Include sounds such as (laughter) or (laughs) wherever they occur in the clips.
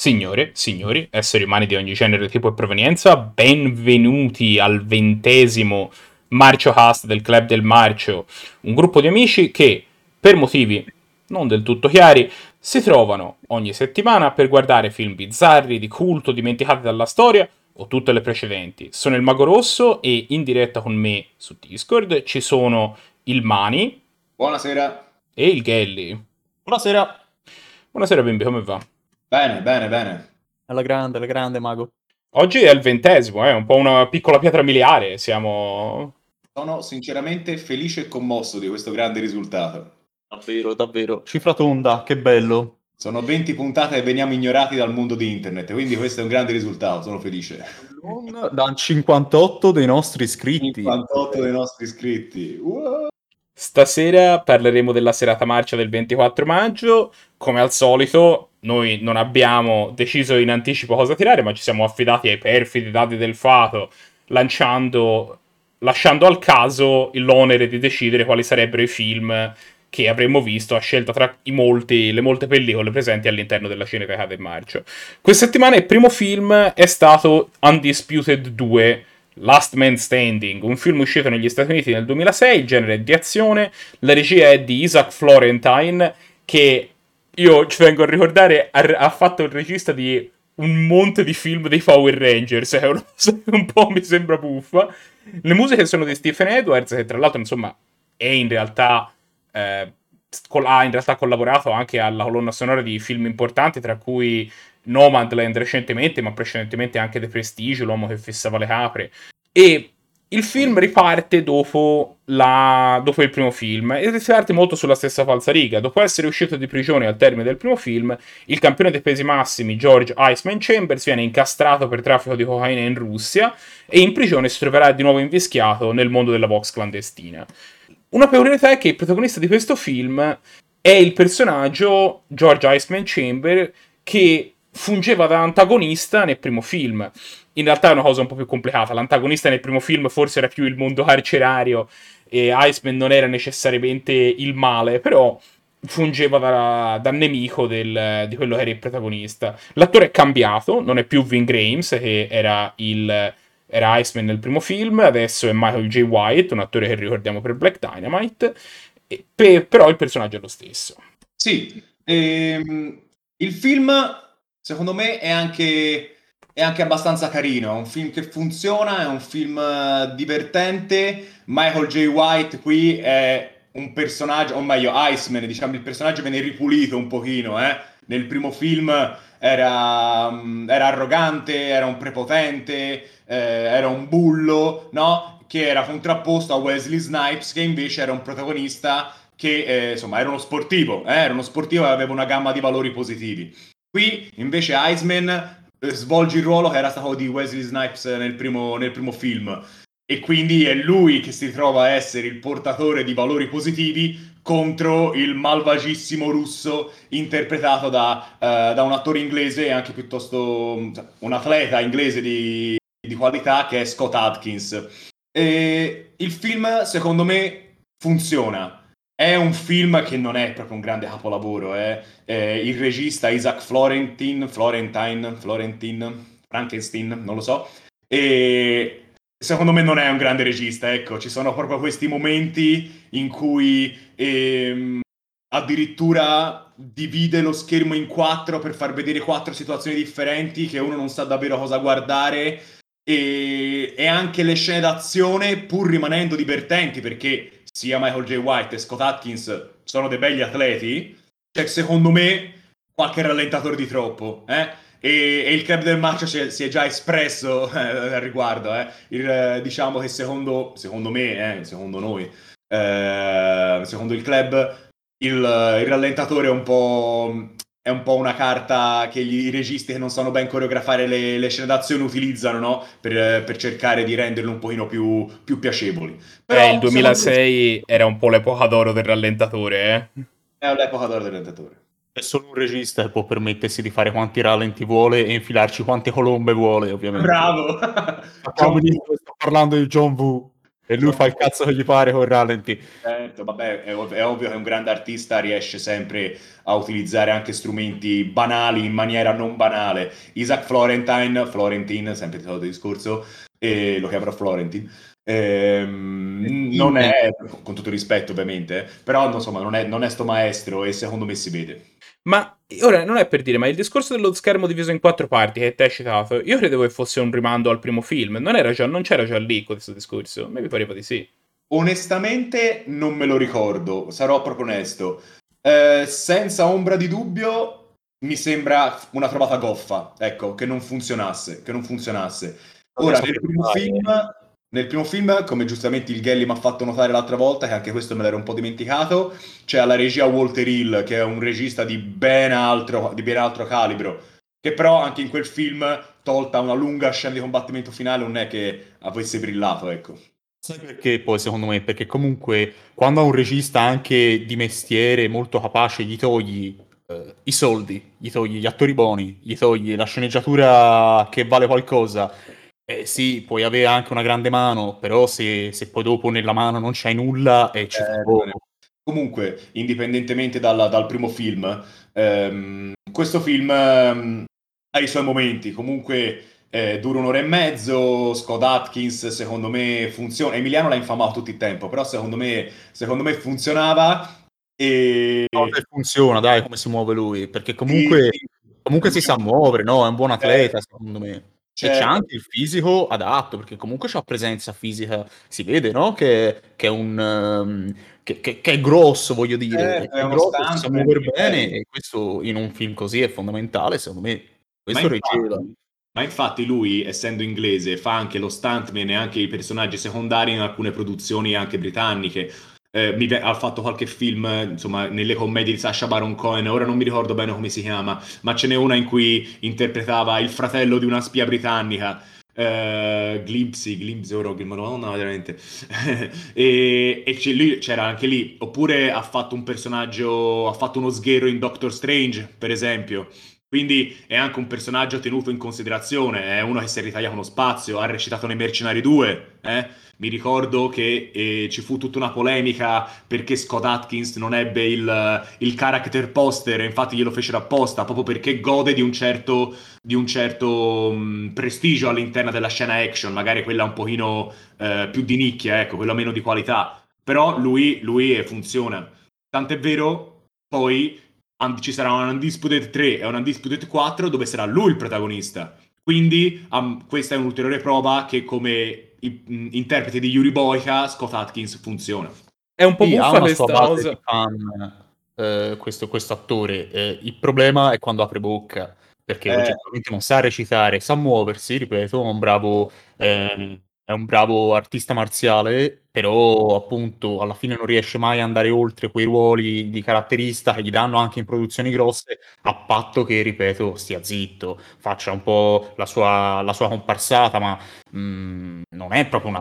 Signore, signori, esseri umani di ogni genere, tipo e provenienza, benvenuti al ventesimo Marcio Cast del Club del Marcio, un gruppo di amici che, per motivi non del tutto chiari, si trovano ogni settimana per guardare film bizzarri, di culto, dimenticati dalla storia o tutte le precedenti. Sono il Mago Rosso e in diretta con me su Discord ci sono il Mani. Buonasera. E il Gelli. Buonasera. Buonasera bimbi, come va? Bene, bene, bene. Alla grande, alla grande, Mago. Oggi è il ventesimo, è eh? un po' una piccola pietra miliare, siamo... Sono sinceramente felice e commosso di questo grande risultato. Davvero, davvero. Cifra tonda, che bello. Sono 20 puntate e veniamo ignorati dal mondo di internet, quindi questo è un grande risultato, sono felice. Da 58 dei nostri iscritti. 58 dei nostri iscritti. Wow. Stasera parleremo della serata marcia del 24 maggio. Come al solito, noi non abbiamo deciso in anticipo cosa tirare, ma ci siamo affidati ai perfidi dati del fato, lanciando, lasciando al caso l'onere di decidere quali sarebbero i film che avremmo visto a scelta tra molti, le molte pellicole presenti all'interno della Cineteca del Marcio. Questa settimana il primo film è stato Undisputed 2, Last Man Standing, un film uscito negli Stati Uniti nel 2006, il genere di azione, la regia è di Isaac Florentine, che io ci vengo a ricordare ha, ha fatto il regista di un monte di film dei Power Rangers, (laughs) è una cosa che un po' mi sembra buffa. Le musiche sono di Stephen Edwards, che tra l'altro, insomma, è in realtà... Eh, ha in realtà collaborato anche alla colonna sonora di film importanti, tra cui Nomadland recentemente, ma precedentemente anche The Prestige, l'uomo che fissava le capre. E il film riparte dopo, la... dopo, il primo film e riparte molto sulla stessa falsariga. Dopo essere uscito di prigione al termine del primo film, il campione dei pesi massimi George Iceman Chambers viene incastrato per traffico di cocaina in Russia e in prigione si troverà di nuovo invischiato nel mondo della box clandestina. Una peculiarità è che il protagonista di questo film è il personaggio George Iceman Chamber che fungeva da antagonista nel primo film. In realtà è una cosa un po' più complicata. L'antagonista nel primo film forse era più il mondo carcerario e Iceman non era necessariamente il male, però fungeva da, da nemico del, di quello che era il protagonista. L'attore è cambiato, non è più Vin Grames, che era il era Iceman nel primo film, adesso è Michael J. White, un attore che ricordiamo per Black Dynamite, pe- però il personaggio è lo stesso. Sì, ehm, il film secondo me è anche, è anche abbastanza carino, è un film che funziona, è un film eh, divertente. Michael J. White qui è un personaggio, o meglio, Iceman, diciamo, il personaggio viene ripulito un pochino, eh? Nel primo film era, mm, era arrogante, era un prepotente, eh, era un bullo, no? Che era contrapposto a Wesley Snipes, che invece era un protagonista che, eh, insomma, era uno sportivo, eh? era uno sportivo e aveva una gamma di valori positivi. Qui invece Iceman eh, svolge il ruolo che era stato di Wesley Snipes nel primo, nel primo film e quindi è lui che si trova a essere il portatore di valori positivi contro il malvagissimo russo interpretato da, uh, da un attore inglese e anche piuttosto un atleta inglese di, di qualità che è Scott Atkins. E il film secondo me funziona è un film che non è proprio un grande capolavoro, eh. eh il regista Isaac Florentin, Florentine, Florentin, Frankenstein, non lo so, e secondo me non è un grande regista, ecco, ci sono proprio questi momenti in cui ehm, addirittura divide lo schermo in quattro per far vedere quattro situazioni differenti che uno non sa davvero cosa guardare. E, e anche le scene d'azione pur rimanendo divertenti perché sia Michael J. White e Scott Atkins sono dei begli atleti, c'è secondo me qualche rallentatore di troppo, eh? E, e, il club del match si è già espresso eh, al riguardo. Eh. Il, diciamo che secondo, secondo me, eh, secondo noi, eh, secondo il club, il, il, rallentatore è un po' è un po' una carta che gli, i registi che non sanno ben coreografare le, le scene d'azione utilizzano no? per, per, cercare di renderle un pochino più, più piacevoli. Però, eh, il 2006 me... era un po' l'epoca d'oro del rallentatore, eh? È l'epoca d'oro del rallentatore. È solo un regista che può permettersi di fare quanti rallenti vuole e infilarci quante colombe vuole, ovviamente. Bravo! John sto parlando di John Woo. E lui fa il cazzo che gli pare con rallenti. Certo, vabbè, è, ov- è ovvio che un grande artista riesce sempre a utilizzare anche strumenti banali in maniera non banale. Isaac Florentine, Florentin, sempre il solito discorso, e lo chiamerò Florentin. Ehm, non è, con tutto rispetto ovviamente, però insomma non è, non è sto maestro e secondo me si vede. Ma ora non è per dire, ma il discorso dello schermo diviso in quattro parti che te hai citato, io credevo che fosse un rimando al primo film. Non, era già, non c'era già lì questo discorso. A me mi pareva di sì. Onestamente non me lo ricordo, sarò proprio onesto. Eh, senza ombra di dubbio mi sembra una trovata goffa, ecco, che non funzionasse, che non funzionasse. Ora, nel primo film nel primo film, come giustamente il Gelli mi ha fatto notare l'altra volta, che anche questo me l'ero un po' dimenticato, c'è alla regia Walter Hill, che è un regista di ben altro, di ben altro calibro, che però anche in quel film, tolta una lunga scena di combattimento finale, non è che avesse brillato, ecco. Sai perché poi secondo me? Perché comunque quando a un regista anche di mestiere molto capace gli togli eh, i soldi, gli togli gli attori buoni, gli togli la sceneggiatura che vale qualcosa eh, sì, puoi avere anche una grande mano, però se, se poi dopo nella mano non c'hai nulla e ci eh, poco. Comunque, indipendentemente dalla, dal primo film, ehm, questo film ehm, ha i suoi momenti. Comunque eh, dura un'ora e mezzo. Scott Atkins, secondo me, funziona. Emiliano l'ha infamato tutto il tempo, però secondo me, secondo me funzionava. E... No, funziona, dai, come si muove lui, perché comunque, sì, comunque si sa muovere, no? È un buon atleta, eh, secondo me. Certo. E c'è anche il fisico adatto, perché comunque c'ha presenza fisica, si vede, no? Che, che è un... Um, che, che, che, è grosso, voglio dire, eh, è, è grosso, si sa muovere bene, e questo in un film così è fondamentale, secondo me. Questo ma infatti, ma infatti lui, essendo inglese, fa anche lo stuntman e anche i personaggi secondari in alcune produzioni anche britanniche eh, mi, ha fatto qualche film, insomma, nelle commedie di Sasha Baron Cohen, ora non mi ricordo bene come si chiama, ma ce n'è una in cui interpretava il fratello di una spia britannica. Uh, Glimpsy, Glimpsy, oro, madonna, veramente. (laughs) e, e c'è, lui, c'era anche lì. Oppure ha fatto un personaggio, ha fatto uno sghero in Doctor Strange, per esempio. Quindi è anche un personaggio tenuto in considerazione, è uno che si è ritagliato uno spazio, ha recitato nei Mercenari 2, eh? Mi ricordo che eh, ci fu tutta una polemica perché Scott Atkins non ebbe il, il character poster, infatti glielo fecero apposta, proprio perché gode di un certo, di un certo mh, prestigio all'interno della scena action, magari quella un pochino eh, più di nicchia, ecco, quella meno di qualità. Però lui, lui funziona. Tant'è vero, poi ci sarà un Undisputed 3 e un Undisputed 4 dove sarà lui il protagonista. Quindi um, questa è un'ulteriore prova che come i, interprete di Yuri Boyka Scott Atkins funziona. È un po' sì, buffa questa cosa. Fan, eh, questo, questo, attore. Eh, il problema è quando apre bocca, perché eh. oggettivamente non sa recitare, sa muoversi, ripeto, è un bravo... Eh, è un bravo artista marziale, però appunto alla fine non riesce mai ad andare oltre quei ruoli di caratterista che gli danno anche in produzioni grosse, a patto che, ripeto, stia zitto, faccia un po' la sua, la sua comparsata, ma mh, mm, non è proprio una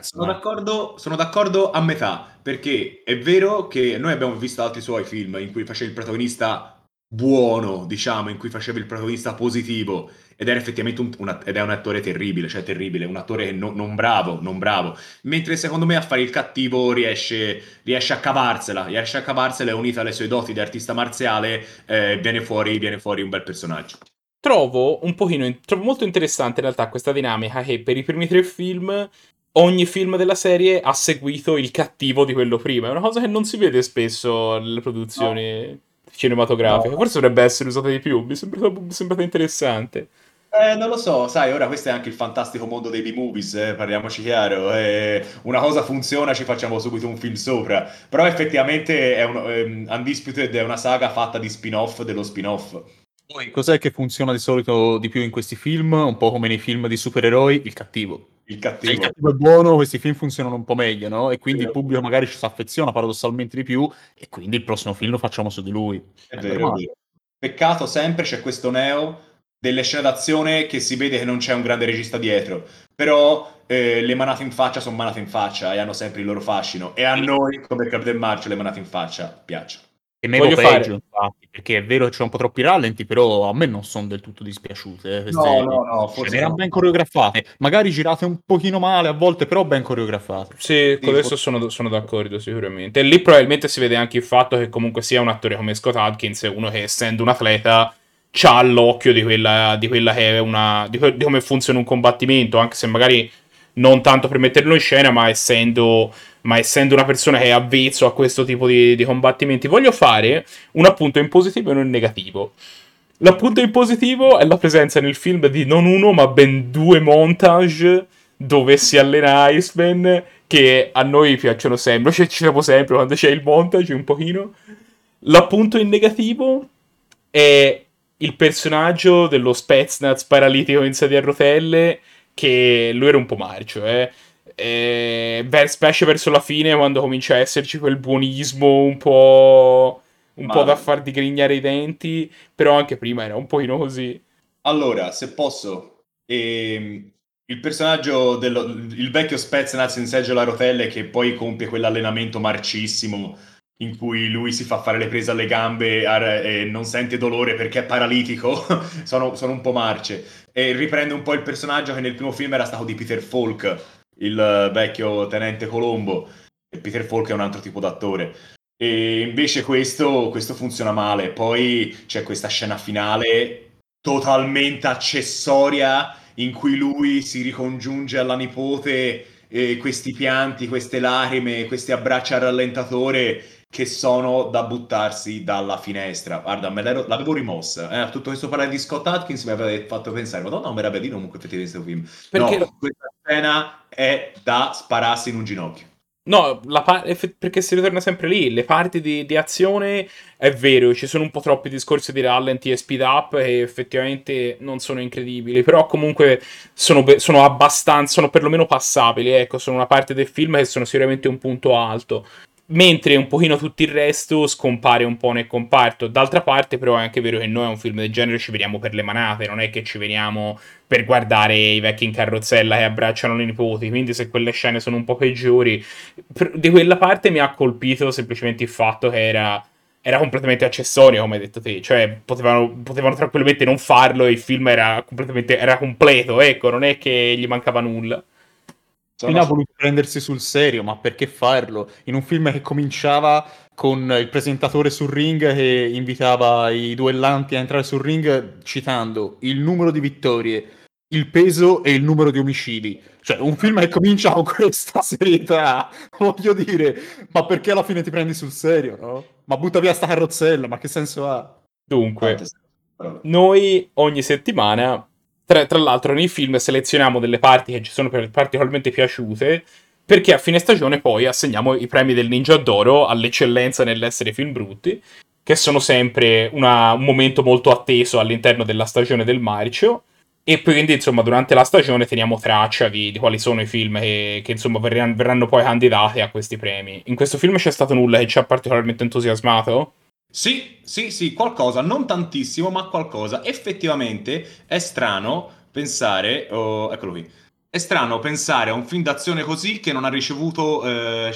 sono d'accordo, sono d'accordo, a metà, perché è vero che noi abbiamo visto altri suoi film in cui faceva il protagonista buono, diciamo, in cui faceva il protagonista positivo, ed era effettivamente un, una, ed è un attore terribile, cioè terribile, un attore no, non bravo, non bravo. Mentre secondo me a fare il cattivo riesce, riesce a cavarsela, riesce a cavarsela e unita alle sue doti di artista marziale eh, viene, fuori, viene fuori un bel personaggio. Trovo un pochino, trovo molto interessante in realtà questa dinamica che per i primi tre film ogni film della serie ha seguito il cattivo di quello prima. È una cosa che non si vede spesso nelle produzioni no. cinematografiche. No. Forse dovrebbe essere usata di più. Mi è sembrata, mi è sembrata interessante. Eh, non lo so, sai, ora questo è anche il fantastico mondo dei B-movies, eh, parliamoci chiaro. Eh, una cosa funziona, ci facciamo subito un film sopra. Però effettivamente è un, um, Undisputed è una saga fatta di spin-off dello spin-off. Poi cos'è che funziona di solito di più in questi film? Un po' come nei film di supereroi, il cattivo. Il cattivo. Se il cattivo è buono, questi film funzionano un po' meglio, no? E quindi sì. il pubblico magari ci si affeziona paradossalmente di più e quindi il prossimo film lo facciamo su di lui. È, è vero, vero. Peccato sempre c'è questo Neo delle scene d'azione che si vede che non c'è un grande regista dietro, però eh, le manate in faccia sono manate in faccia e hanno sempre il loro fascino e a noi come del Marcio le manate in faccia piacciono. E Voglio peggio, fare... infatti, perché è vero che c'è un po' troppi rallenti, però a me non sono del tutto dispiaciute. Eh, no, no, no, forse erano no. ben coreografate, magari girate un pochino male a volte, però ben coreografate. Sì, con questo sono, sono, d'accordo sicuramente. E lì probabilmente si vede anche il fatto che comunque sia un attore come Scott Adkins, uno che essendo un atleta ha l'occhio di quella, di quella che è una... Di, di come funziona un combattimento, anche se magari non tanto per metterlo in scena, ma essendo ma essendo una persona che è avvezzo a questo tipo di, di combattimenti, voglio fare un appunto in positivo e uno in negativo. L'appunto in positivo è la presenza nel film di non uno, ma ben due montage dove si allena Iceman, che a noi piacciono sempre, cioè ci siamo sempre quando c'è il montage un pochino. L'appunto in negativo è il personaggio dello Spetsnaz paralitico in sedia a rotelle, che lui era un po' marcio, eh e, specie verso la fine, quando comincia a esserci quel buonismo un po'. un Ma... po' da far digrignare i denti. Però anche prima era un pochino così. Allora, se posso, ehm, il personaggio il vecchio Spetsnaz in seggiola a rotelle che poi compie quell'allenamento marcissimo in cui lui si fa fare le prese alle gambe e non sente dolore perché è paralitico, (laughs) sono, sono, un po' marce. E riprende un po' il personaggio che nel primo film era stato di Peter Falk, il vecchio tenente Colombo, e Peter Falk è un altro tipo d'attore. E invece questo, questo funziona male. Poi c'è questa scena finale totalmente accessoria in cui lui si ricongiunge alla nipote e questi pianti, queste lacrime, questi abbracci al rallentatore che sono da buttarsi dalla finestra. Guarda, me l'avevo rimossa. Eh? Tutto questo parlare di Scott Atkins mi aveva fatto pensare, ma no, mi era bellino comunque effettivamente questo film. Perché... No, questa scena è da spararsi in un ginocchio. No, pa- perché si ritorna sempre lì. Le parti di, di, azione è vero, ci sono un po' troppi discorsi di rallenti e speed up che effettivamente non sono incredibili. Però comunque sono, sono abbastanza, sono perlomeno passabili. Ecco, sono una parte del film che sono sicuramente un punto alto mentre un pochino tutto il resto scompare un po' nel comparto. D'altra parte, però, è anche vero che noi a un film del genere ci vediamo per le manate, non è che ci veniamo per guardare i vecchi in carrozzella che abbracciano le nipoti. Quindi, se quelle scene sono un po' peggiori, di quella parte mi ha colpito semplicemente il fatto che era. Era completamente accessorio, come hai detto te. Cioè, potevano, potevano tranquillamente non farlo e il film era completamente era completo. Ecco, non è che gli mancava nulla. Sono... ha voluto prendersi sul serio, ma perché farlo? In un film che cominciava con il presentatore sul ring che invitava i duellanti a entrare sul ring citando il numero di vittorie, il peso e il numero di omicidi. Cioè, un film che comincia con questa serietà, (laughs) voglio dire, ma perché alla fine ti prendi sul serio, no? Ma butta via sta carrozzella, ma che senso ha? Dunque, noi ogni settimana tra, tra, l'altro, nei film selezioniamo delle parti che ci sono particolarmente piaciute. Perché a fine stagione poi assegniamo i premi del Ninja d'Oro all'eccellenza nell'essere film brutti, che sono sempre una, un momento molto atteso all'interno della stagione del marcio. E quindi, insomma, durante la stagione teniamo traccia di, di quali sono i film che, che insomma, verranno, verranno poi candidati a questi premi. In questo film c'è stato nulla che ci ha particolarmente entusiasmato? Sì, sì, sì, qualcosa, non tantissimo, ma qualcosa. Effettivamente è strano pensare, oh, eccolo qui, è strano pensare a un film d'azione così che non ha ricevuto eh,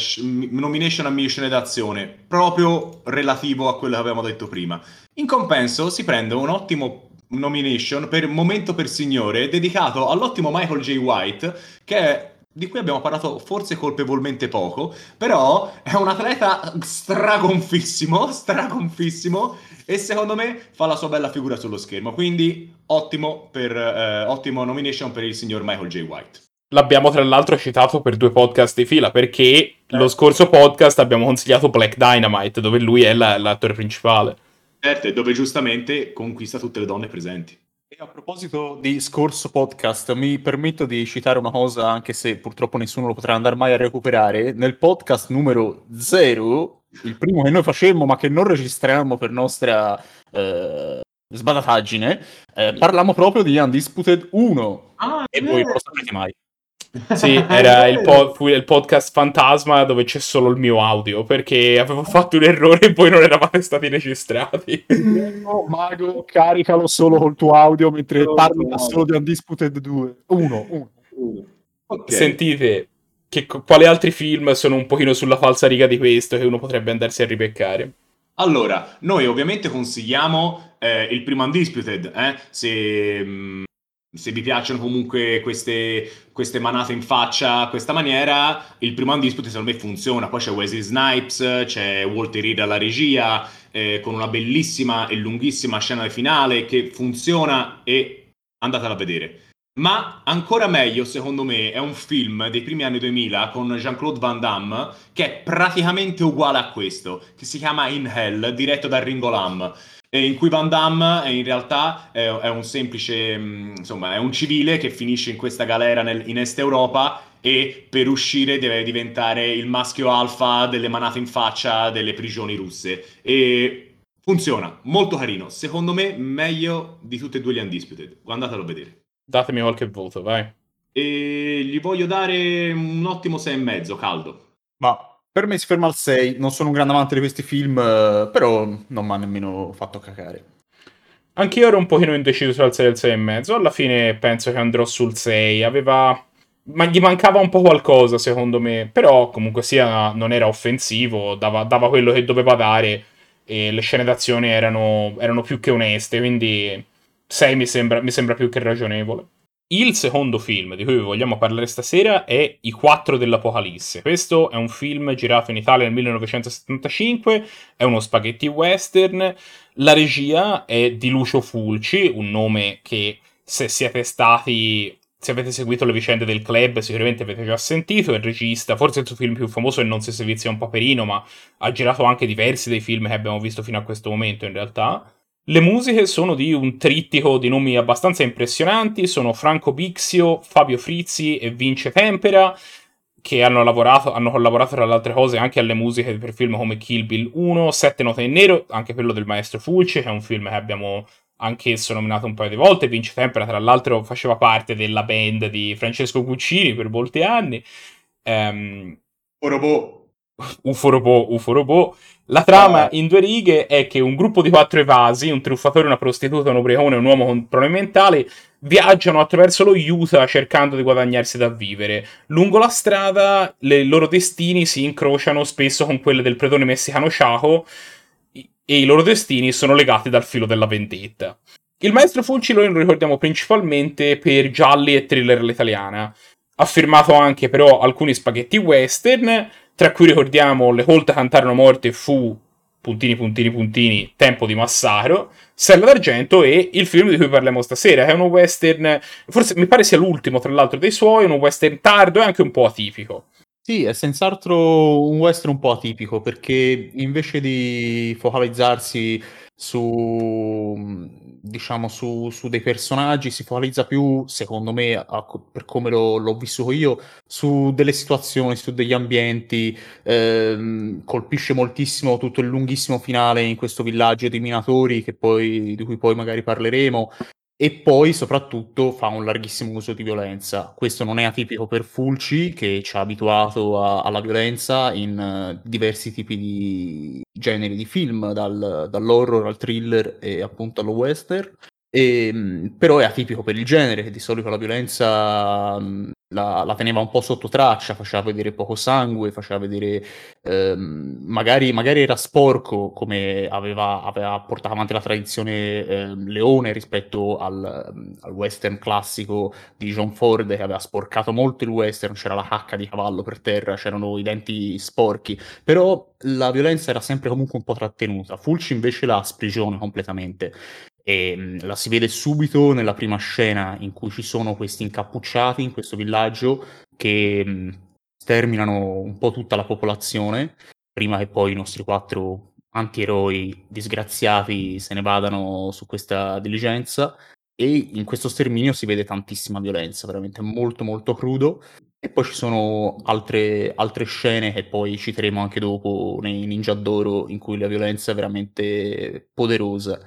nomination a missione d'azione, proprio relativo a quello che avevamo detto prima. In compenso si prende un ottimo nomination per Momento per Signore dedicato all'ottimo Michael J. White, che è di cui abbiamo parlato forse colpevolmente poco, però è un atleta stragonfissimo, stragonfissimo e secondo me fa la sua bella figura sullo schermo, quindi ottimo, per, eh, ottimo nomination per il signor Michael J. White. L'abbiamo tra l'altro citato per due podcast di fila perché eh. lo scorso podcast abbiamo consigliato Black Dynamite dove lui è la, l'attore principale. Certo, e dove giustamente conquista tutte le donne presenti. E a proposito di scorso podcast, mi permetto di citare una cosa, anche se purtroppo nessuno lo potrà andare mai a recuperare. Nel podcast numero 0, il primo che noi facemmo, ma che non registriamo per nostra eh, sbadataggine, eh, parliamo proprio di Undisputed 1. Ah, e voi non lo saprete mai. Sì, (laughs) era il, po- il, podcast fantasma dove c'è solo il mio audio perché avevo fatto un errore e poi non eravate stati registrati. No, Mago, caricalo solo col tuo audio mentre no, parlo no. solo di Undisputed 2. Uno, uno. Okay. Sentite, che, quali altri film sono un pochino sulla falsa riga di questo che uno potrebbe andarsi a ripeccare? Allora, noi ovviamente consigliamo eh, il primo Undisputed, eh? se, mh, se vi piacciono comunque queste, queste manate in faccia a questa maniera, il primo Undisputed secondo me funziona. Poi c'è Wesley Snipes, c'è Walter Reed alla regia, eh, con una bellissima e lunghissima scena finale che funziona e andatela a vedere. Ma ancora meglio, secondo me, è un film dei primi anni 2000 con Jean-Claude Van Damme che è praticamente uguale a questo, che si chiama In Hell, diretto da Ringo Lam in cui Van Damme in realtà è, è, un semplice, mm, insomma, è un civile che finisce in questa galera nel, in Est Europa e per uscire deve diventare il maschio alfa delle manate in faccia delle prigioni russe. E funziona, molto carino. Secondo me meglio di tutti e due gli Undisputed. Andatelo a vedere. Datemi qualche voto, vai. E gli voglio dare un ottimo 6,5, caldo. Ma per me si ferma al 6, non sono un grande amante di questi film, eh, però non mi ha nemmeno fatto cacare. Anch'io ero un pochino indeciso sul 6 e il 6 e mezzo, alla fine penso che andrò sul 6, aveva... Ma gli mancava un po' qualcosa secondo me, però comunque sia non era offensivo, dava, dava quello che doveva dare e le scene d'azione erano, erano più che oneste, quindi 6 mi sembra, mi sembra più che ragionevole. Il secondo film di cui vogliamo parlare stasera è I Quattro dell'Apocalisse. Questo è un film girato in Italia nel 1975, è uno spaghetti western. La regia è di Lucio Fulci, un nome che se siete stati se avete seguito le vicende del club, sicuramente avete già sentito. È il regista, forse il suo film più famoso è Non si servizia un paperino, ma ha girato anche diversi dei film che abbiamo visto fino a questo momento, in realtà. Le musiche sono di un trittico di nomi abbastanza impressionanti, sono Franco Bixio, Fabio Frizzi e Vince Tempera, che hanno lavorato, hanno collaborato tra le altre cose anche alle musiche per film come Kill Bill 1, Sette note in nero, anche quello del maestro Fulci, che è un film che abbiamo anch'esso nominato un paio di volte. Vince Tempera, tra l'altro, faceva parte della band di Francesco Guccini per molti anni. Um, Robot. UFO Robot, UFO Robot. La trama in due righe è che un gruppo di quattro evasi, un truffatore, una prostituta, un ubriacone e un uomo con problemi mentali, viaggiano attraverso lo Utah cercando di guadagnarsi da vivere. Lungo la strada i loro destini si incrociano spesso con quelli del predone messicano Chaco e i loro destini sono legati dal filo della vendetta. Il maestro Fulci noi lo ricordiamo principalmente per gialli e thriller all'italiana. Ha firmato anche però alcuni spaghetti western tra cui ricordiamo Le colte cantarono morte fu puntini puntini puntini Tempo di Massaro, Sella d'Argento e il film di cui parliamo stasera, è uno western, forse mi pare sia l'ultimo tra l'altro dei suoi, uno western tardo e anche un po' atipico. Sì, è senz'altro un western un po' atipico perché invece di focalizzarsi su, diciamo, su, su dei personaggi, si focalizza più, secondo me, a, per come lo, l'ho vissuto io, su delle situazioni, su degli ambienti, ehm, colpisce moltissimo tutto il lunghissimo finale in questo villaggio di minatori poi, di cui poi magari parleremo, e poi soprattutto fa un larghissimo uso di violenza. Questo non è atipico per Fulci, che ci ha abituato a, alla violenza in uh, diversi tipi di generi di film, dal, dall'horror al thriller e appunto allo western. E, ehm, però è atipico per il genere, che di solito la violenza mh, la, la, teneva un po' sotto traccia, faceva vedere poco sangue, faceva vedere ehm, magari, magari, era sporco come aveva, aveva, portato avanti la tradizione eh, Leone rispetto al, al, western classico di John Ford che aveva sporcato molto il western, c'era la cacca di cavallo per terra, c'erano i denti sporchi, però la violenza era sempre comunque un po' trattenuta. Fulci invece la sprigione completamente e mh, la si vede subito nella prima scena in cui ci sono questi incappucciati in questo villaggio che mh, sterminano un po' tutta la popolazione. Prima che poi i nostri quattro antieroi disgraziati se ne vadano su questa diligenza. E in questo sterminio si vede tantissima violenza, veramente molto molto crudo. E poi ci sono altre, altre scene che poi citeremo anche dopo nei Ninja d'Oro in cui la violenza è veramente poderosa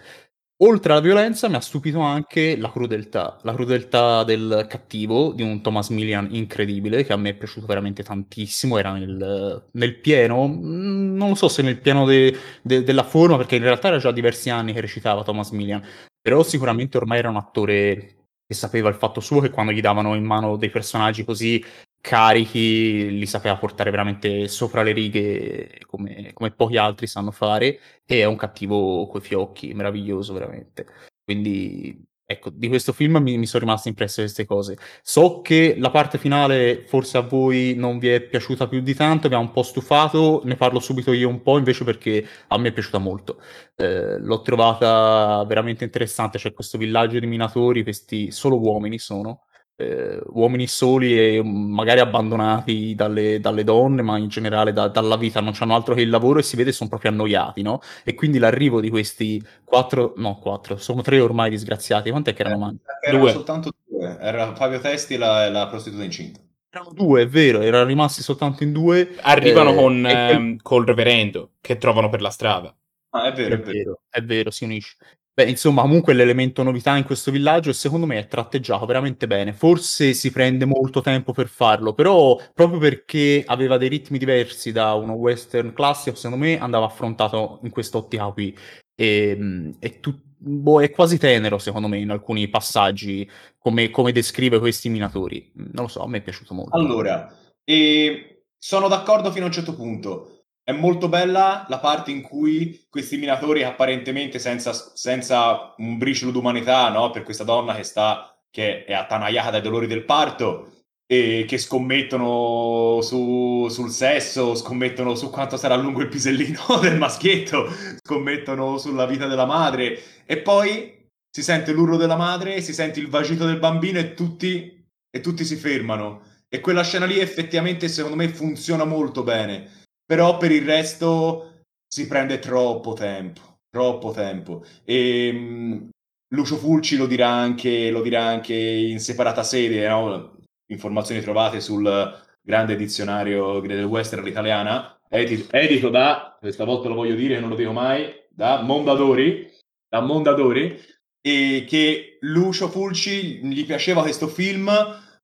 Oltre alla violenza mi ha stupito anche la crudeltà, la crudeltà del cattivo di un Thomas Millian incredibile che a me è piaciuto veramente tantissimo, era nel, nel pieno, mm, non lo so se nel pieno de, de, della forma perché in realtà era già diversi anni che recitava Thomas Millian, però sicuramente ormai era un attore che sapeva il fatto suo che quando gli davano in mano dei personaggi così carichi, li sapeva portare veramente sopra le righe come, come pochi altri sanno fare e è un cattivo coi fiocchi, meraviglioso veramente. Quindi ecco, di questo film mi, mi sono rimaste impresse queste cose. So che la parte finale forse a voi non vi è piaciuta più di tanto, mi ha un po' stufato, ne parlo subito io un po' invece perché a me è piaciuta molto. Eh, l'ho trovata veramente interessante, c'è questo villaggio di minatori, questi solo uomini sono, eh, uomini soli e magari abbandonati dalle, dalle donne, ma in generale da, dalla vita, non hanno altro che il lavoro e si vede sono proprio annoiati, no? E quindi l'arrivo di questi quattro, no, quattro, sono tre ormai disgraziati, quant'è che erano? Eh, erano due. soltanto due, era Fabio Testi e la, la prostituta incinta. Erano due, è vero, erano rimasti soltanto in due. Arrivano eh, con, eh, col reverendo che trovano per la strada. Ah, è vero, è, è vero. vero. È vero, si unisce. Beh, insomma, comunque l'elemento novità in questo villaggio secondo me è tratteggiato veramente bene. Forse si prende molto tempo per farlo, però proprio perché aveva dei ritmi diversi da uno western classico, secondo me andava affrontato in quest'ottica qui. E, e tu, boh, è quasi tenero, secondo me, in alcuni passaggi, come, come, descrive questi minatori. Non lo so, a me è piaciuto molto. Allora, e sono d'accordo fino a un certo punto. È molto bella la parte in cui questi minatori apparentemente senza, senza un briciolo d'umanità, no? Per questa donna che sta, che è attanaiata dai dolori del parto e che scommettono su, sul sesso, scommettono su quanto sarà lungo il pisellino (laughs) del maschietto, scommettono sulla vita della madre e poi si sente l'urlo della madre, si sente il vagito del bambino e tutti, e tutti si fermano. E quella scena lì effettivamente secondo me funziona molto bene però per il resto si prende troppo tempo, troppo tempo. E um, Lucio Fulci lo dirà anche, lo dirà anche in separata sede, no? informazioni trovate sul grande dizionario del western all'italiana, edito da, questa volta lo voglio dire, non lo dico mai, da Mondadori, da Mondadori, e che Lucio Fulci gli piaceva questo film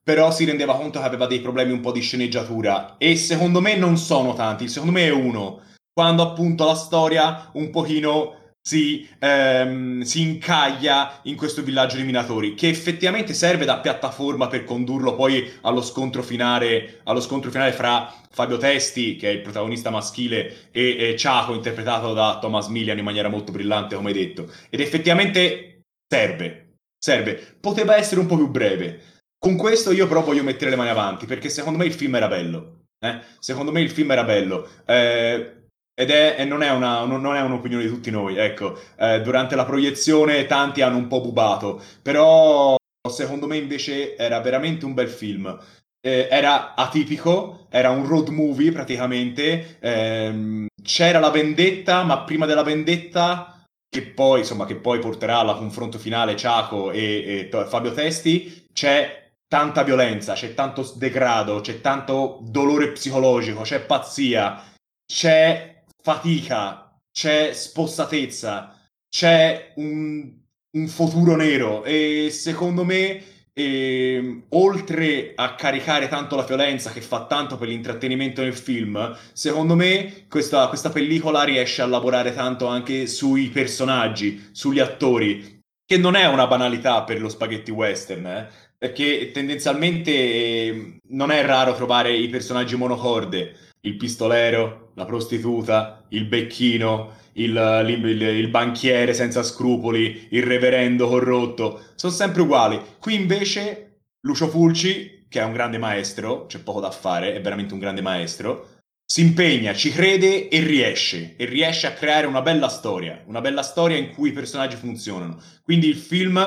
però si rendeva conto che aveva dei problemi un po' di sceneggiatura e secondo me non sono tanti, secondo me è uno, quando appunto la storia un pochino si, ehm, si incaglia in questo villaggio di minatori, che effettivamente serve da piattaforma per condurlo poi allo scontro finale, allo scontro finale fra Fabio Testi, che è il protagonista maschile, e, e Ciaco, interpretato da Thomas Millian in maniera molto brillante, come detto. Ed effettivamente serve, serve. Poteva essere un po' più breve, con questo io però voglio mettere le mani avanti, perché secondo me il film era bello. Eh? Secondo me il film era bello. Eh, ed è, e non è, una, non è, un'opinione di tutti noi, ecco. Eh, durante la proiezione tanti hanno un po' bubato, però secondo me invece era veramente un bel film. Eh, era atipico, era un road movie praticamente. Ehm, c'era la vendetta, ma prima della vendetta che poi, insomma, che poi porterà alla confronto finale Ciaco e, e Fabio Testi, c'è tanta violenza, c'è tanto degrado, c'è tanto dolore psicologico, c'è pazzia, c'è fatica, c'è spossatezza, c'è un, un futuro nero e secondo me e, oltre a caricare tanto la violenza che fa tanto per l'intrattenimento nel film, secondo me questa, questa pellicola riesce a lavorare tanto anche sui personaggi, sugli attori, che non è una banalità per lo spaghetti western, eh? Perché tendenzialmente eh, non è raro trovare i personaggi monocorde, il pistolero, la prostituta, il becchino, il, il, il, banchiere senza scrupoli, il reverendo corrotto, sono sempre uguali. Qui invece Lucio Fulci, che è un grande maestro, c'è poco da fare, è veramente un grande maestro, si impegna, ci crede e riesce, e riesce a creare una bella storia, una bella storia in cui i personaggi funzionano. Quindi il film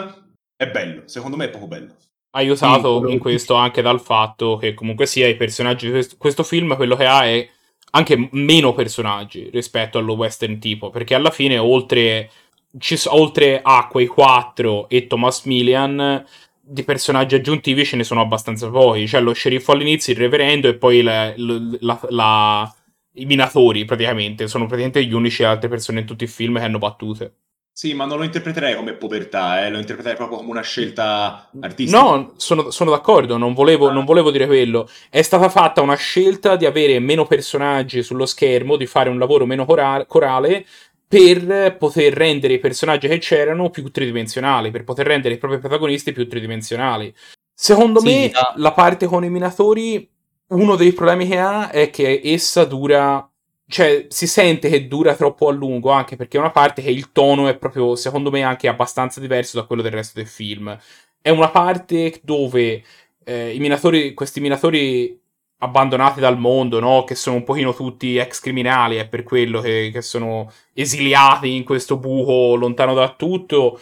è bello, secondo me è poco bello aiutato sì, in questo anche dal fatto che comunque sia i personaggi di questo, questo, film quello che ha è anche meno personaggi rispetto allo western tipo perché alla fine oltre, ci, oltre a quei quattro e Thomas Millian di personaggi aggiuntivi ce ne sono abbastanza pochi. C'è lo sceriffo all'inizio il reverendo e poi la, la, la, i minatori praticamente. Sono praticamente gli unici altre persone in tutti i film che hanno battute sì, ma non lo interpreterei come povertà, eh? lo interpreterei proprio come una scelta artistica. No, sono, sono d'accordo, non volevo, ah. non volevo, dire quello. È stata fatta una scelta di avere meno personaggi sullo schermo, di fare un lavoro meno corale, corale per poter rendere i personaggi che c'erano più tridimensionali, per poter rendere i propri protagonisti più tridimensionali. Secondo sì, me, da... la parte con i minatori uno dei problemi che ha è che essa dura cioè, si sente che dura troppo a lungo, anche perché è una parte che il tono è proprio, secondo me, anche abbastanza diverso da quello del resto del film. È una parte dove eh, i minatori, questi minatori abbandonati dal mondo, no? Che sono un pochino tutti ex criminali, è per quello che, che sono esiliati in questo buco lontano da tutto.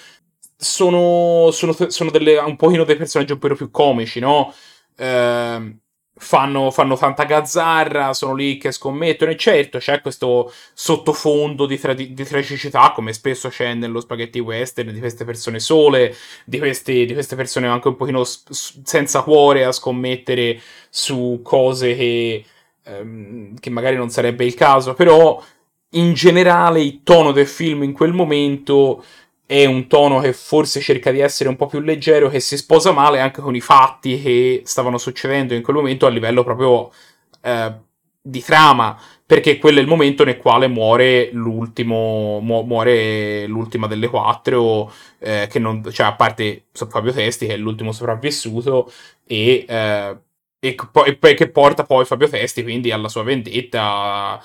Sono, sono, sono delle, un pochino dei personaggi un po' più comici, no? Eh, fanno, fanno, tanta gazzarra, sono lì che scommettono e certo c'è questo sottofondo di, tra- di tragicità come spesso c'è nello spaghetti western di queste persone sole, di, questi, di queste persone anche un pochino s- senza cuore a scommettere su cose che, ehm, che magari non sarebbe il caso, però in generale il tono del film in quel momento è un tono che forse cerca di essere un po' più leggero, che si sposa male anche con i fatti che stavano succedendo in quel momento a livello proprio eh, di trama, perché quello è il momento nel quale muore l'ultimo, mu- muore l'ultima delle quattro, eh, che non, cioè a parte Fabio Testi che è l'ultimo sopravvissuto e, eh, e, poi, che porta poi Fabio Testi quindi alla sua vendetta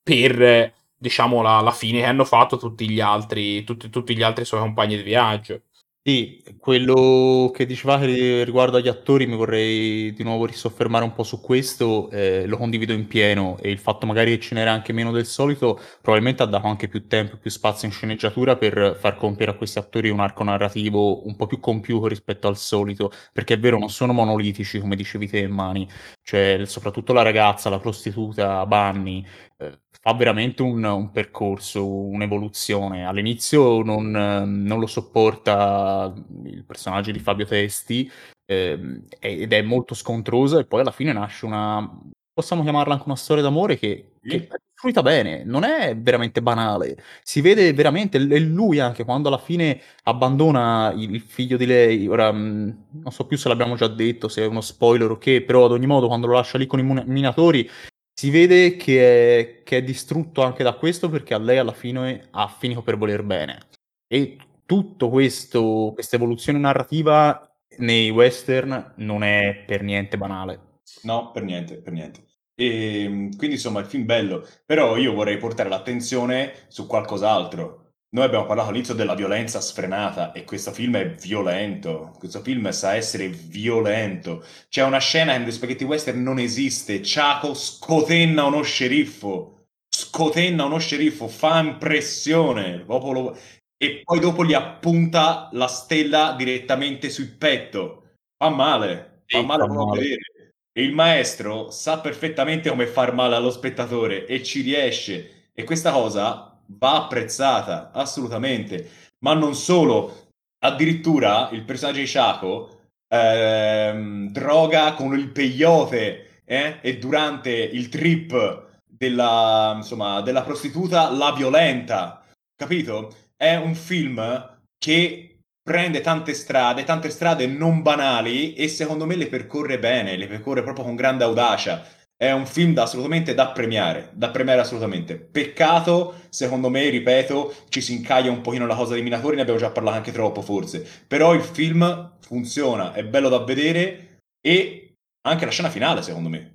per diciamo, la, la, fine che hanno fatto tutti gli altri, tutti, tutti gli altri suoi compagni di viaggio. Sì, quello che dicevate riguardo agli attori mi vorrei di nuovo risoffermare un po' su questo, eh, lo condivido in pieno e il fatto magari che ce n'era anche meno del solito probabilmente ha dato anche più tempo, più spazio in sceneggiatura per far compiere a questi attori un arco narrativo un po' più compiuto rispetto al solito, perché è vero non sono monolitici come dicevi te Mani, cioè soprattutto la ragazza, la prostituta Bunny, eh, fa veramente un, un, percorso, un'evoluzione. All'inizio non, non, lo sopporta il personaggio di Fabio Testi eh, ed è molto scontrosa e poi alla fine nasce una, possiamo chiamarla anche una storia d'amore che, che è costruita bene, non è veramente banale. Si vede veramente, e lui anche quando alla fine abbandona il figlio di lei, ora mm, non so più se l'abbiamo già detto, se è uno spoiler o che, però ad ogni modo quando lo lascia lì con i minatori si vede che è, che è distrutto anche da questo perché a lei alla fine ha finito per voler bene. E tutto questo, questa evoluzione narrativa nei western non è per niente banale. No, per niente, per niente. E ehm, quindi insomma il film bello, però io vorrei portare l'attenzione su qualcos'altro. Noi abbiamo parlato all'inizio della violenza sfrenata e questo film è violento, questo film sa essere violento. C'è una scena che negli spaghetti western non esiste, Chaco scotenna uno sceriffo, scotenna uno sceriffo, fa impressione, lo... e poi dopo gli appunta la stella direttamente sul petto. Fa male, fa male a vedere. E il maestro sa perfettamente come far male allo spettatore e ci riesce. E questa cosa va apprezzata, assolutamente. Ma non solo, addirittura il personaggio di Shaco ehm, droga con il peyote eh? e durante il trip della, insomma, della prostituta la violenta. Capito? È un film che prende tante strade, tante strade non banali e secondo me le percorre bene, le percorre proprio con grande audacia. È un film da, assolutamente da premiare, da premiare assolutamente. Peccato, secondo me, ripeto, ci si incaglia un pochino la cosa dei minatori, ne abbiamo già parlato anche troppo forse. Però il film funziona, è bello da vedere e anche la scena finale, secondo me.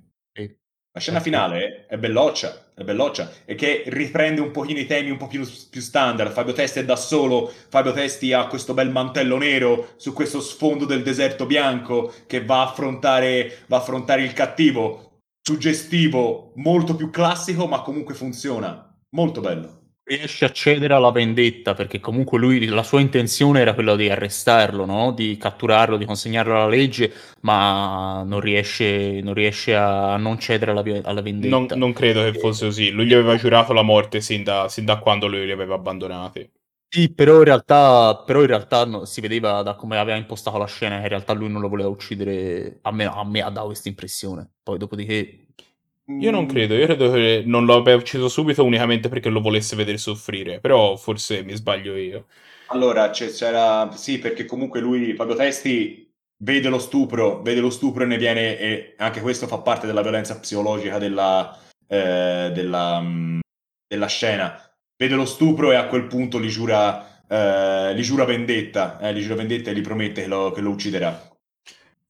La scena finale è belloccia, è belloccia, e che riprende un pochino i temi un po' più, più, standard. Fabio Testi è da solo, Fabio Testi ha questo bel mantello nero su questo sfondo del deserto bianco che va a affrontare, va a affrontare il cattivo suggestivo, molto più classico, ma comunque funziona. Molto bello. Riesce a cedere alla vendetta perché comunque lui la sua intenzione era quella di arrestarlo, no? di catturarlo, di consegnarlo alla legge, ma non riesce, non riesce a non cedere alla, alla vendetta. Non, non, credo che fosse così. Lui gli aveva giurato la morte sin da, sin da quando lui li aveva abbandonati. Sì, però in realtà, però in realtà no, si vedeva da come aveva impostato la scena che in realtà lui non lo voleva uccidere. A me, a me ha dato questa impressione. Poi dopodiché... Io non credo, io credo che non lo abbia ucciso subito unicamente perché lo volesse vedere soffrire, però forse mi sbaglio io. Allora, c'era... Sì, perché comunque lui, Fabio Testi, vede lo stupro, vede lo stupro e ne viene... E anche questo fa parte della violenza psicologica della, eh, della, mm, della scena vede lo stupro e a quel punto gli giura, eh, gli giura vendetta, eh, gli giura vendetta e gli promette che lo, che lo ucciderà.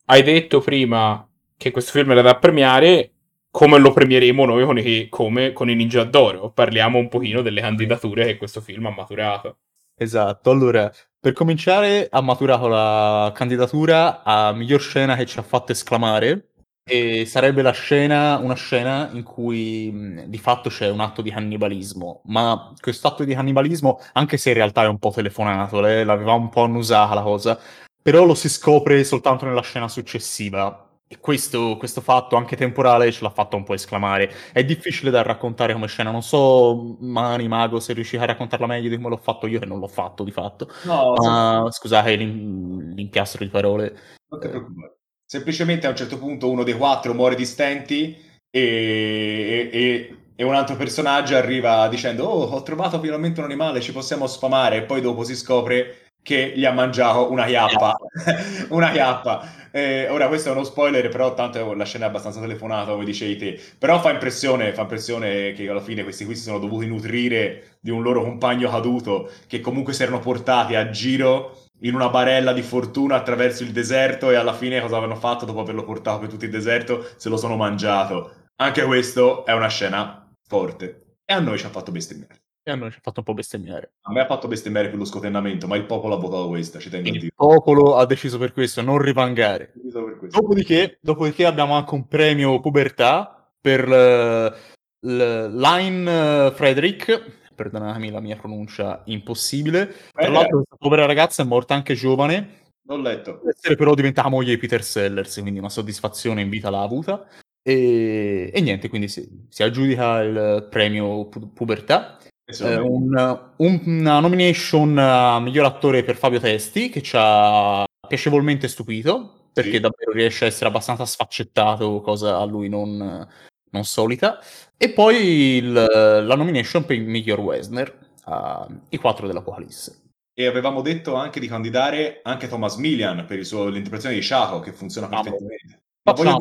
Hai detto prima che questo film era da premiare, come lo premieremo noi con i, come con i Ninja d'Oro. Parliamo un pochino delle candidature che questo film ha maturato. Esatto, allora, per cominciare ha maturato la candidatura a miglior scena che ci ha fatto esclamare, e sarebbe la scena, una scena in cui di fatto c'è un atto di cannibalismo, ma questo atto di cannibalismo, anche se in realtà è un po' telefonato, eh, l'aveva un po' annusata la cosa, però lo si scopre soltanto nella scena successiva. E questo, questo fatto, anche temporale, ce l'ha fatto un po' esclamare. È difficile da raccontare come scena. Non so, Mani, Mago, se riuscite a raccontarla meglio di come l'ho fatto io, che non l'ho fatto di fatto. No, Ma scusate l'im- l'impiastro di parole. non ti preoccupare. Semplicemente a un certo punto uno dei quattro muore di stenti e, e- e un altro personaggio arriva dicendo oh ho trovato finalmente un animale, ci possiamo sfamare e poi dopo si scopre che gli ha mangiato una chiappa. (laughs) una chiappa. Eh, ora questo è uno spoiler, però tanto la scena è abbastanza telefonata, come dicevi te. Però fa impressione, fa impressione che alla fine questi qui si sono dovuti nutrire di un loro compagno caduto che comunque si erano portati a giro in una barella di fortuna attraverso il deserto e alla fine cosa avevano fatto dopo averlo portato per tutto il deserto? Se lo sono mangiato. Anche questo è una scena forte e a noi ci ha fatto bestemmiare. E a noi ci ha fatto un po' bestemmiare. A me ha fatto bestemmiare per lo scotennamento, ma il popolo ha votato questa, ci tengo a Il dire. popolo ha deciso per questo, non rivangare. Per questo. Dopodiché, dopodiché abbiamo anche un premio pubertà per l- l- Line eh, Frederick, perdonatemi la mia pronuncia impossibile. Tra Eh, l'altro questa povera ragazza è morta anche giovane, L'ho letto. essere però diventata moglie di Peter Sellers, quindi una soddisfazione in vita l'ha avuta. E, e niente, quindi si, si aggiudica il premio pu- pubertà. Eh, un- un- un- una nomination a miglior attore per Fabio Testi che ci ha piacevolmente stupito perché Sì. davvero riesce a essere abbastanza sfaccettato, cosa a lui non, non solita. E poi il- la nomination per il miglior Wesner, a I quattro dell'Apocalisse. E avevamo detto anche di candidare anche Thomas Millian per il suo- l'interpretazione di Shaco, che funziona perfettamente. Ma voglio,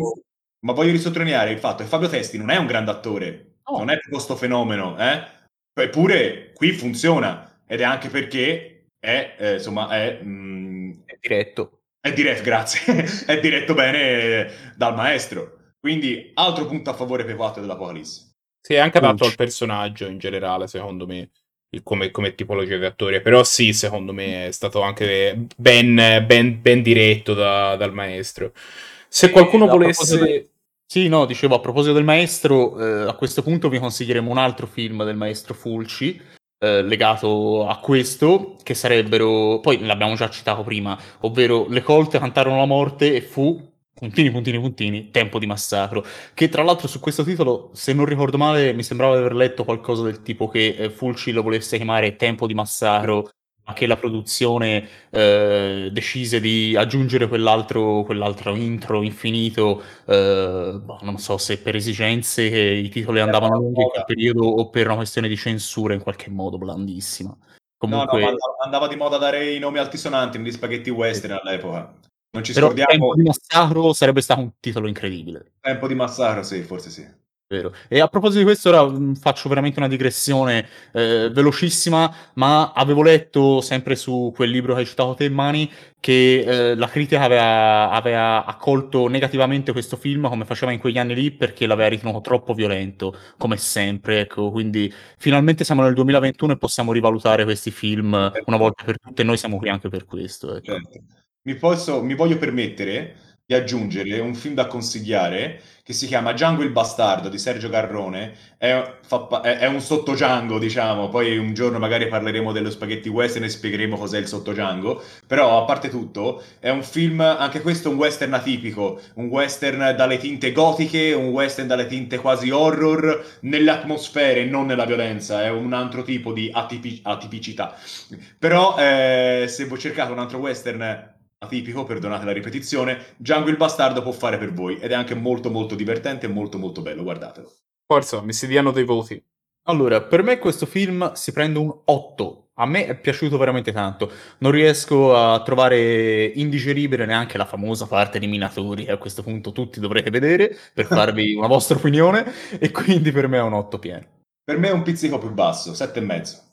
ma voglio risottolineare il fatto che Fabio Testi non è un grande attore, No. non è questo fenomeno, eh? Eppure qui funziona, ed è anche perché è, eh, insomma, è, mm, È diretto. è diretto, grazie, (laughs) è diretto bene dal maestro. Quindi altro punto a favore per i quattro dell'Apocalisse. Si è anche adatto al personaggio in generale, secondo me, il- come, come tipologia di attore. Però sì, secondo me è stato anche ben, ben- ben diretto da- dal maestro. Se qualcuno volesse... Sì, no, dicevo a proposito del maestro, eh, a questo punto vi consiglieremo un altro film del maestro Fulci eh, legato a questo, che sarebbero, poi l'abbiamo già citato prima, ovvero Le colte cantarono la morte e fu, puntini, puntini, puntini, Tempo di massacro, che tra l'altro su questo titolo, se non ricordo male, mi sembrava di aver letto qualcosa del tipo che eh, Fulci lo volesse chiamare Tempo di massacro, ma che la produzione eh, decise di aggiungere quell'altro, quell'altro intro infinito eh, boh, non so se per esigenze che i titoli andavano lunghi in quel periodo o per una questione di censura in qualche modo blandissima. No, Comunque, no, andava, andava di moda dare i nomi altisonanti negli spaghetti western all'epoca. Non ci però scordiamo Tempo di massacro sarebbe stato un titolo incredibile. Tempo di massacro, sì, forse sì. Vero. E a proposito di questo, ora mh, faccio veramente una digressione eh, velocissima, ma avevo letto sempre su quel libro che hai citato te, Mani, che eh, la critica aveva, aveva accolto negativamente questo film come faceva in quegli anni lì perché l'aveva ritenuto troppo violento, come sempre. Ecco, quindi finalmente siamo nel 2021 e possiamo rivalutare questi film una volta per tutte, e noi siamo qui anche per questo. Ecco. Certo. Mi, posso, mi voglio permettere di aggiungere un film da consigliare che si chiama Django il bastardo di Sergio Garrone. È, fa è- è un sotto Django, diciamo. Poi un giorno magari parleremo dello spaghetti western e spiegheremo cos'è il sotto Django. Però, a parte tutto, è un film, anche questo un western atipico. Un western dalle tinte gotiche, un western dalle tinte quasi horror, nelle atmosfere, non nella violenza. È un altro tipo di atipi- atipicità. Però, eh, se voi cercate un altro western atipico, perdonate la ripetizione, Django il bastardo può fare per voi ed è anche molto molto divertente e molto molto bello, guardatelo. Forza, mi si diano dei voti. Allora, per me questo film si prende un 8. A me è piaciuto veramente tanto. Non riesco a trovare indigeribile neanche la famosa parte eliminatori che a questo punto tutti dovrete vedere per (laughs) farvi una vostra opinione e quindi per me è un 8 pieno. Per me è un pizzico più basso, sette e mezzo.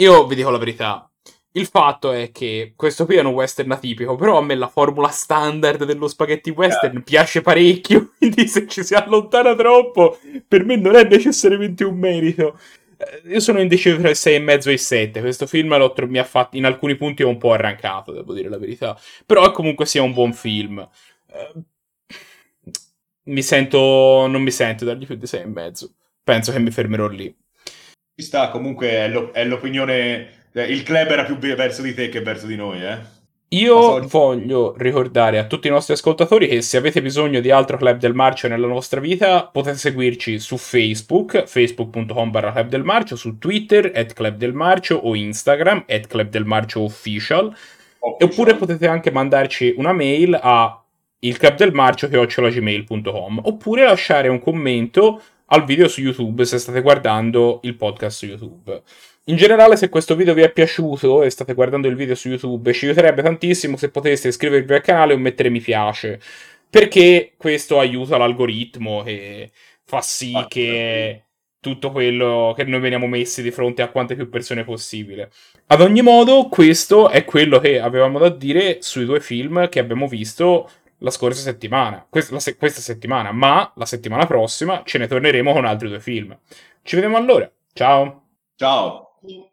Io vi dico la verità. Il fatto è che questo qui è un western atipico, però a me la formula standard dello spaghetti western yeah. piace parecchio, (laughs) quindi se ci si allontana troppo, per me non è necessariamente un merito. Eh, io sono indeciso tra il 6,5 e il 7. Questo film tro- mi ha fatto in alcuni punti un po' arrancato, devo dire la verità. Però comunque sia un buon film. Eh, mi sento. Non mi sento dargli più di 6,5. Penso che mi fermerò lì. Ci sta, comunque è, lo- è l'opinione il club era più verso di te che verso di noi, eh? Io voglio ricordare a tutti i nostri ascoltatori che se avete bisogno di altro Club del Marcio nella vostra vita potete seguirci su Facebook, facebook.com barra Club del Marcio, su Twitter, at Club del Marcio o Instagram, at Club del Marcio Official. Official. Oppure potete anche mandarci una mail a ilclubdelmarcio.gmail.com oppure lasciare un commento al video su YouTube se state guardando il podcast su YouTube. In generale, se questo video vi è piaciuto e state guardando il video su YouTube, ci aiuterebbe tantissimo se poteste iscrivervi al canale o mettere mi piace, perché questo aiuta l'algoritmo e fa sì che tutto quello che noi veniamo messi di fronte a quante più persone possibile. Ad ogni modo, questo è quello che avevamo da dire sui due film che abbiamo visto la scorsa settimana, questa, se- questa settimana, ma la settimana prossima ce ne torneremo con altri due film. Ci vediamo allora. Ciao. Ciao. in